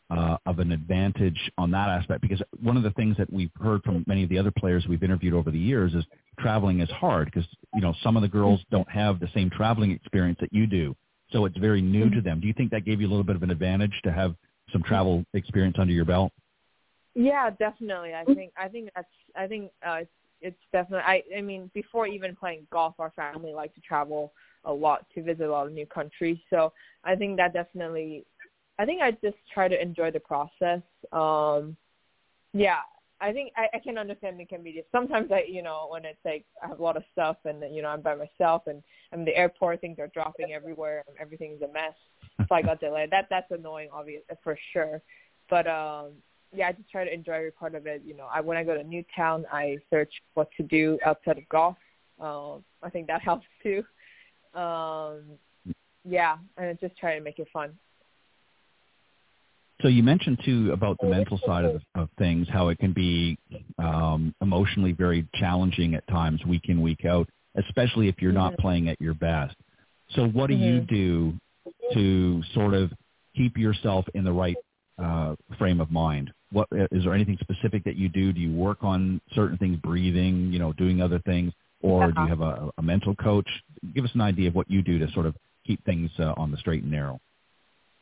uh, of an advantage on that aspect? Because one of the things that we've heard from many of the other players we've interviewed over the years is traveling is hard because you know some of the girls don't have the same traveling experience that you do, so it's very new to them. Do you think that gave you a little bit of an advantage to have some travel experience under your belt? Yeah, definitely. I think I think that's I think uh it's it's definitely I I mean before even playing golf our family liked to travel a lot to visit a lot of new countries. So I think that definitely I think I just try to enjoy the process. Um yeah, I think I, I can understand it can be sometimes I you know, when it's like I have a lot of stuff and you know, I'm by myself and I'm in the airport, things are dropping everywhere and everything's a mess. So I got delayed. That that's annoying obvious for sure. But um yeah, I just try to enjoy every part of it. You know, I when I go to Newtown, I search what to do outside of golf. Um, I think that helps too. Um, yeah, and just try to make it fun. So you mentioned too about the mental side of, of things, how it can be um, emotionally very challenging at times, week in week out, especially if you're mm-hmm. not playing at your best. So what do mm-hmm. you do to sort of keep yourself in the right uh, frame of mind? What is there anything specific that you do? Do you work on certain things, breathing, you know, doing other things, or uh-huh. do you have a, a mental coach? Give us an idea of what you do to sort of keep things uh, on the straight and narrow.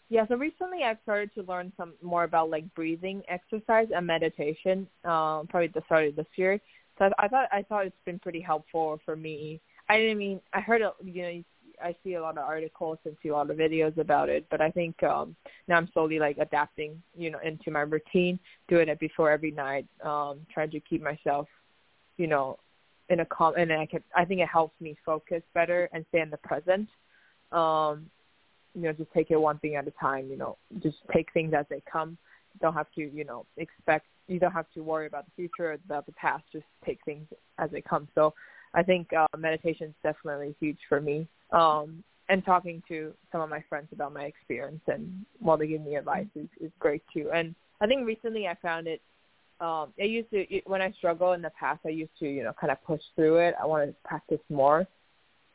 Yeah, so recently I've started to learn some more about like breathing exercise and meditation. Um, probably the start of this year. So I, I thought I thought it's been pretty helpful for me. I didn't mean I heard you know I see a lot of articles and see a lot of videos about it, but I think um now I'm slowly like adapting, you know, into my routine, doing it before every night, um, trying to keep myself, you know, in a calm and I can I think it helps me focus better and stay in the present. Um, you know, just take it one thing at a time, you know, just take things as they come. Don't have to, you know, expect you don't have to worry about the future about the past, just take things as they come. So I think uh, meditation is definitely huge for me. Um, and talking to some of my friends about my experience and while they give me advice is, is great too. And I think recently I found it um I used to when I struggle in the past I used to, you know, kind of push through it. I wanted to practice more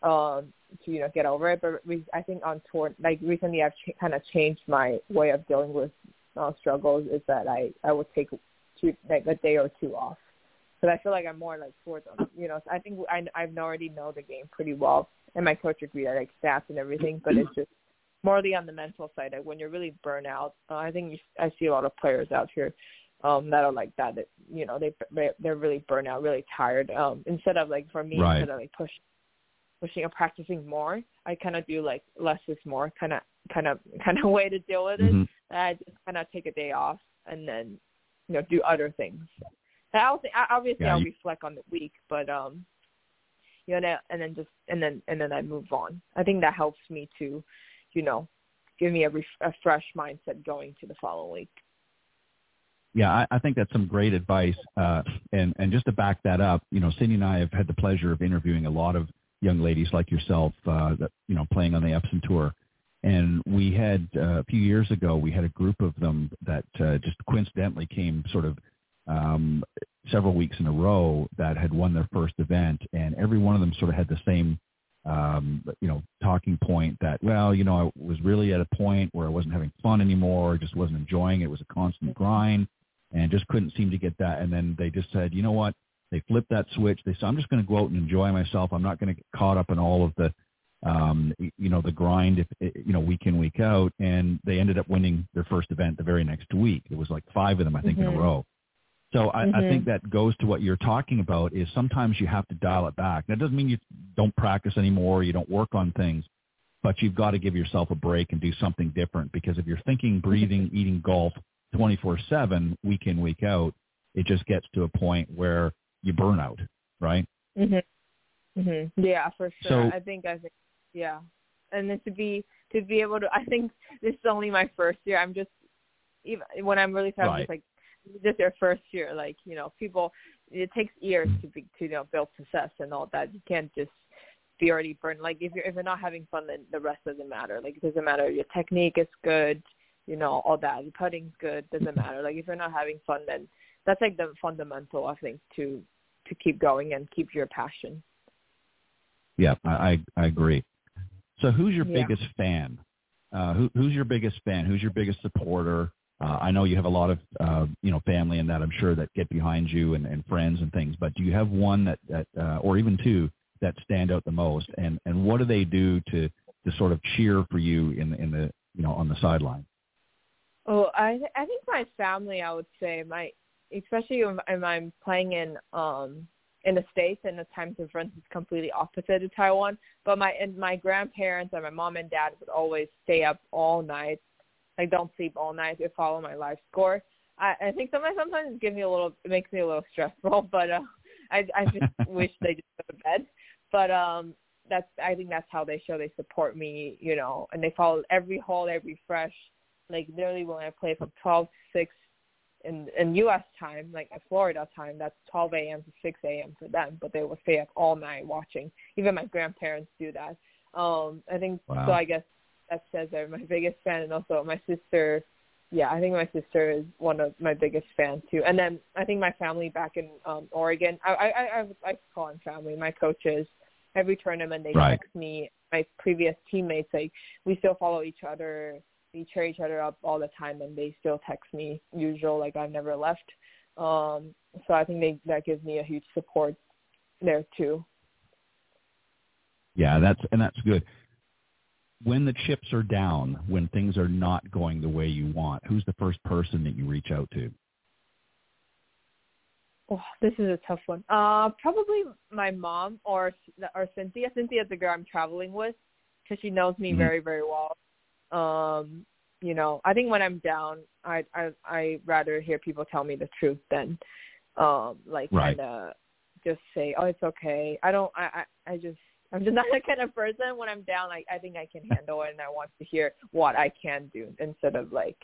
um to you know get over it. But we, I think on tour, like recently, I've ch- kind of changed my way of dealing with uh, struggles. Is that I I would take two like a day or two off because I feel like I'm more like for them. You know, so I think I I've already know the game pretty well, and my coach agreed I like stats and everything, but it's just morely on the mental side. Like when you're really burnt out, uh, I think you, I see a lot of players out here um that are like that that you know they they're really burnt out really tired um instead of like for me right. instead of like push pushing or practicing more, I kind of do like less is more kind of kind of kind of way to deal with it. Mm-hmm. I just kind of take a day off and then you know do other things. And I'll obviously yeah, I'll you... reflect on the week, but um, you know, and then just and then and then I move on. I think that helps me to, you know, give me a, ref- a fresh mindset going to the following week. Yeah, I, I think that's some great advice. Uh, and and just to back that up, you know, Cindy and I have had the pleasure of interviewing a lot of young ladies like yourself uh, that you know playing on the Epson tour. And we had uh, a few years ago, we had a group of them that uh, just coincidentally came sort of um, several weeks in a row that had won their first event, and every one of them sort of had the same, um, you know, talking point that well, you know, I was really at a point where I wasn't having fun anymore, just wasn't enjoying it. It was a constant grind, and just couldn't seem to get that. And then they just said, you know what, they flip that switch. They say, I'm just going to go out and enjoy myself. I'm not going to get caught up in all of the, um, you know, the grind, if, you know, week in, week out. And they ended up winning their first event the very next week. It was like five of them, I think, mm-hmm. in a mm-hmm. row. So I, mm-hmm. I think that goes to what you're talking about is sometimes you have to dial it back. That doesn't mean you don't practice anymore, you don't work on things, but you've got to give yourself a break and do something different because if you're thinking, breathing, eating golf 24/7 week in, week out, it just gets to a point where you burn out, right? Mhm. Mhm. Yeah, for sure. So, I think I think yeah. And then to be to be able to I think this is only my first year. I'm just even when I'm really sad, right. I'm just like just your first year. Like, you know, people it takes years to be to you know build success and all that. You can't just be already burned. Like if you're if you're not having fun then the rest doesn't matter. Like it doesn't matter your technique is good, you know, all that. Your putting's good, doesn't matter. Like if you're not having fun then that's like the fundamental I think to to keep going and keep your passion. Yeah, I I agree. So who's your yeah. biggest fan? Uh, who, who's your biggest fan? Who's your biggest supporter? Uh, I know you have a lot of uh, you know family and that I'm sure that get behind you and, and friends and things. But do you have one that that uh, or even two that stand out the most? And and what do they do to to sort of cheer for you in in the you know on the sideline? Oh, I I think my family. I would say my especially when I'm playing in um in the states and the time difference is completely opposite to Taiwan. But my and my grandparents and my mom and dad would always stay up all night, like don't sleep all night to follow my life score. I, I think sometimes sometimes it gives me a little it makes me a little stressful, but uh, I I just wish they just go to bed. But um that's I think that's how they show they support me, you know, and they follow every hole, every fresh. Like literally when I play from twelve to six in in U.S. time, like at Florida time, that's 12 a.m. to 6 a.m. for them. But they will stay up all night watching. Even my grandparents do that. Um, I think Wow. so. I guess that says they're my biggest fan, and also my sister. Yeah, I think my sister is one of my biggest fans too. And then I think my family back in um, Oregon. I I I, I call them family. My coaches. Every tournament they Right. text me. My previous teammates, like we still follow each other. We cheer each other up all the time, and they still text me usual like I've never left. Um, so I think they that gives me a huge support there too. Yeah, that's and that's good. When the chips are down, when things are not going the way you want, who's the first person that you reach out to? Oh, this is a tough one. Uh, probably my mom or or Cynthia. Cynthia's the girl I'm traveling with because she knows me Mhm. very very well. Um, you know, I think when I'm down, I I I rather hear people tell me the truth than um like Right. kind of just say, oh, it's okay. I don't. I I, I just. I'm just not that kind of person. When I'm down, I I think I can handle it, and I want to hear what I can do instead of like,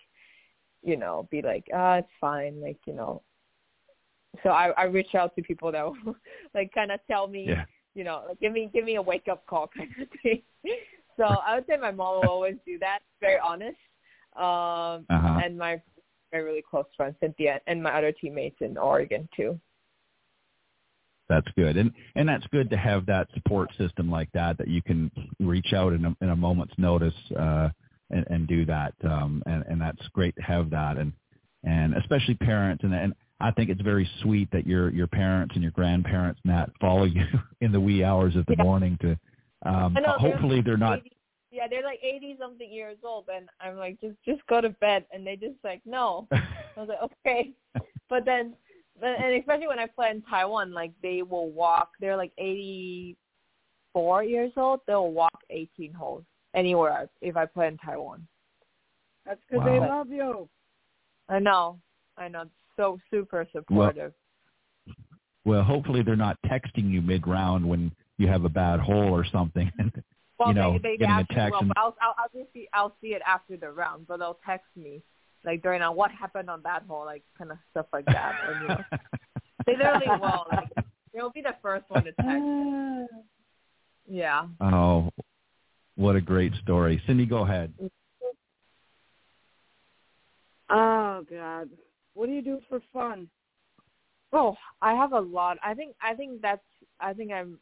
you know, be like, ah, it's fine. Like, you know, so I, I reach out to people that will like kind of tell me, Yeah. you know, like give me give me a wake up call kind of thing. So I would say my mom will always do that. Very honest. Um, Uh-huh. and my very really close friend Cynthia and my other teammates in Oregon too. That's good, and and that's good to have that support system like that that you can reach out in a, in a moment's notice uh, and, and do that, um, and and that's great to have that, and and especially parents, and and I think it's very sweet that your your parents and your grandparents and that follow you in the wee hours of the Yeah. morning to. Um, I know, they're hopefully they're not 80 yeah, they're like eighty something years old, and I'm like, just just go to bed, and they just like, no. I was like, okay, but then, but, and especially when I play in Taiwan, like they will walk. They're like eighty four years old. They'll walk eighteen holes anywhere else if I play in Taiwan. That's because they love you. I know, I know, so super supportive. well. Hopefully they're not texting you mid round when you have a bad hole or something. well, you know, they, they getting a actually text will, and- I'll, I'll I'll just see I'll see it after the round, but they'll text me like during a what happened on that hole, like kind of stuff like that. And, you know, they literally will. Like they'll be the first one to text. Yeah. oh, what a great story, Cindy. Go ahead. Oh God, what do you do for fun? Oh, I have a lot. I think I think that's I think I'm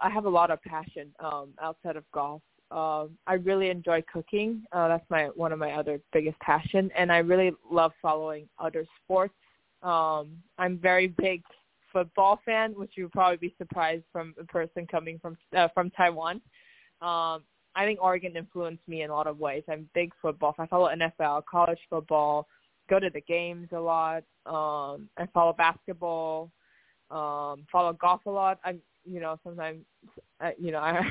I have a lot of passion um outside of golf. Um I really enjoy cooking. Uh that's my one of my other biggest passion and I really love following other sports. Um I'm very big football fan, which you would probably be surprised from a person coming from uh, from Taiwan. Um I think Oregon influenced me in a lot of ways. I'm big football. I follow NFL, college football, go to the games a lot. Um, I follow basketball, um, follow golf a lot. I'm, you know, sometimes, uh, you know, I,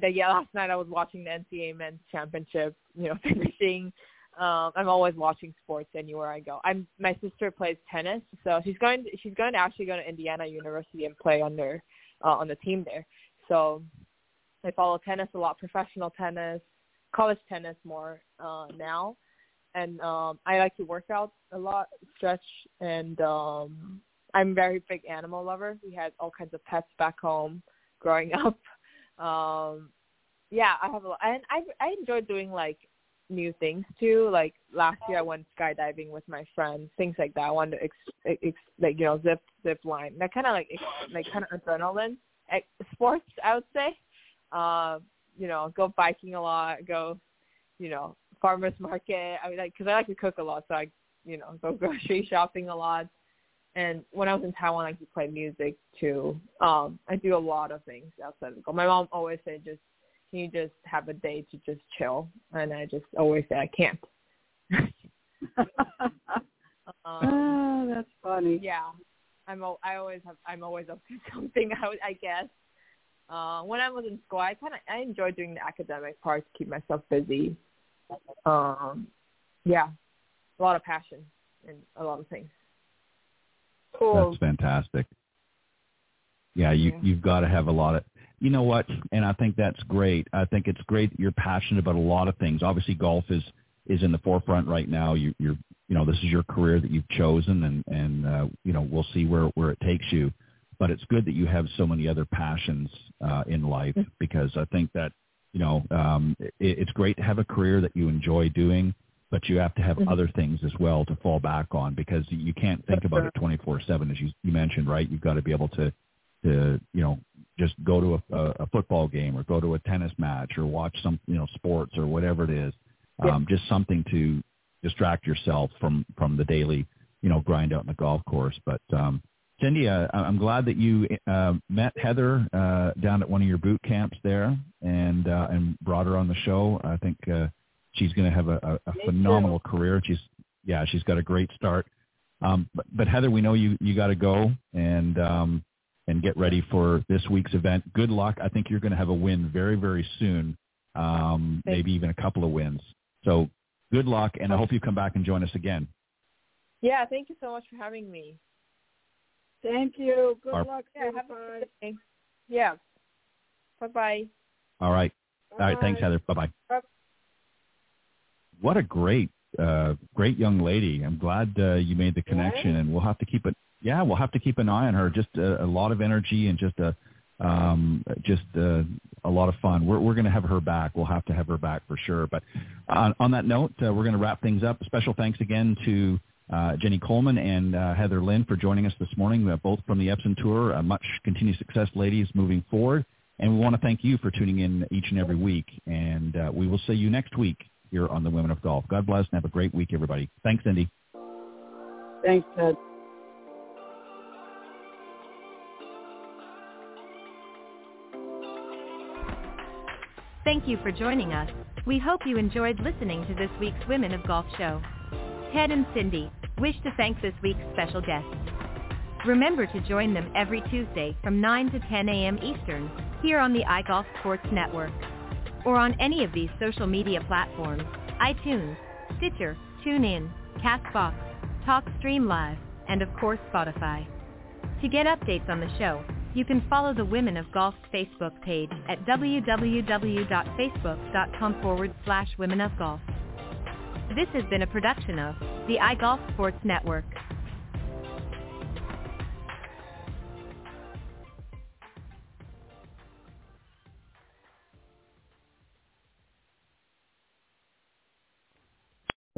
the, yeah, last night I was watching the NCAA men's championship, you know, finishing. Um, I'm always watching sports anywhere I go. I'm my sister plays tennis, so she's going. She's going to actually go to Indiana University and play under uh, on the team there. So I follow tennis a lot, professional tennis, college tennis more uh, now and um I like to work out a lot, stretch, and um I'm very big animal lover. We had all kinds of pets back home growing up. Um yeah, I have a lot, and I I enjoy doing like new things too. Like last year, I went skydiving with my friends, things like that. I wanted to ex, ex, like you know zip zip line, that kind of like ex, like kind of adrenaline ex, sports, I would say. Uh, you know, go biking a lot, go, you know, farmers market. I mean, like, because I like to cook a lot, so I, you know, go grocery shopping a lot. And when I was in Taiwan, I could play music too. Um, I do a lot of things outside of golf. My mom always said, just can you just have a day to just chill? And I just always say I can't. um, oh, that's funny. yeah, I'm. al- I always have. I'm always up to something. I, would- I guess. Uh, when I was in school, I kind of I enjoyed doing the academic part to keep myself busy. Um, yeah, a lot of passion and a lot of things. Cool. That's fantastic. Yeah, you Yeah. you've got to have a lot of. You know what? And I think that's great. I think it's great that you're passionate about a lot of things. Obviously, golf is is in the forefront right now. You, you're you know this is your career that you've chosen, and and uh, you know we'll see where where it takes you. But it's good that you have so many other passions uh, in life because I think that you know, um, it, it's great to have a career that you enjoy doing, but you have to have Mhm. other things as well to fall back on because you can't think That's about right. it 24/7 as you, you mentioned, right? You've got to be able to, to you know, just go to a, a, football game or go to a tennis match or watch some, you know, sports or whatever it is. Yeah. Um, just something to distract yourself from from the daily, you know, grind out in the golf course. But um, Cindy, uh, I- I'm glad that you uh, met Heather uh, down at one of your boot camps there and uh, and brought her on the show. I think uh, she's going to have a, a, a Me phenomenal career. She's yeah, she's got a great start. Um, but, but Heather, we know you you got to go and um, and get ready for this week's event. Good luck. I think you're going to have a win very very soon. Um, Thank maybe even a couple of wins. So good luck, and I hope you come back and join us again. Yeah, thank you so much for having me. Thank you. Good Our- luck. Yeah, have a Bye. good day. Yeah. Bye bye. All right. All right. Thanks, Bye. Heather. Bye-bye. Bye. What a great, uh, great young lady. I'm glad uh, you made the connection, and we'll have to keep it. Yeah, we'll have to keep an eye on her. Just a, a lot of energy and just a, um, just uh, a lot of fun. We're we're going to have her back. We'll have to have her back for sure. But on, on that note, uh, we're going to wrap things up. Special thanks again to uh, Jenny Coleman and uh, Heather Lin for joining us this morning, uh, both from the Epson Tour. Uh, much continued success, ladies, moving forward. And we want to thank you for tuning in each and every week. And uh, we will see you next week here on the Women of Golf. God bless and have a great week, everybody. Thanks, Cindy. Thanks, Ted. Thank you for joining us. We hope you enjoyed listening to this week's Women of Golf show. Ted and Cindy wish to thank this week's special guests. Remember to join them every Tuesday from 9 to 10 a.m. Eastern here on the iGolf Sports Network or on any of these social media platforms, iTunes, Stitcher, TuneIn, CastBox, TalkStream Live, and of course Spotify. To get updates on the show, you can follow the Women of Golf's Facebook page at www.facebook.com forward slash Women of Golf. This has been a production of the iGolf Sports Network.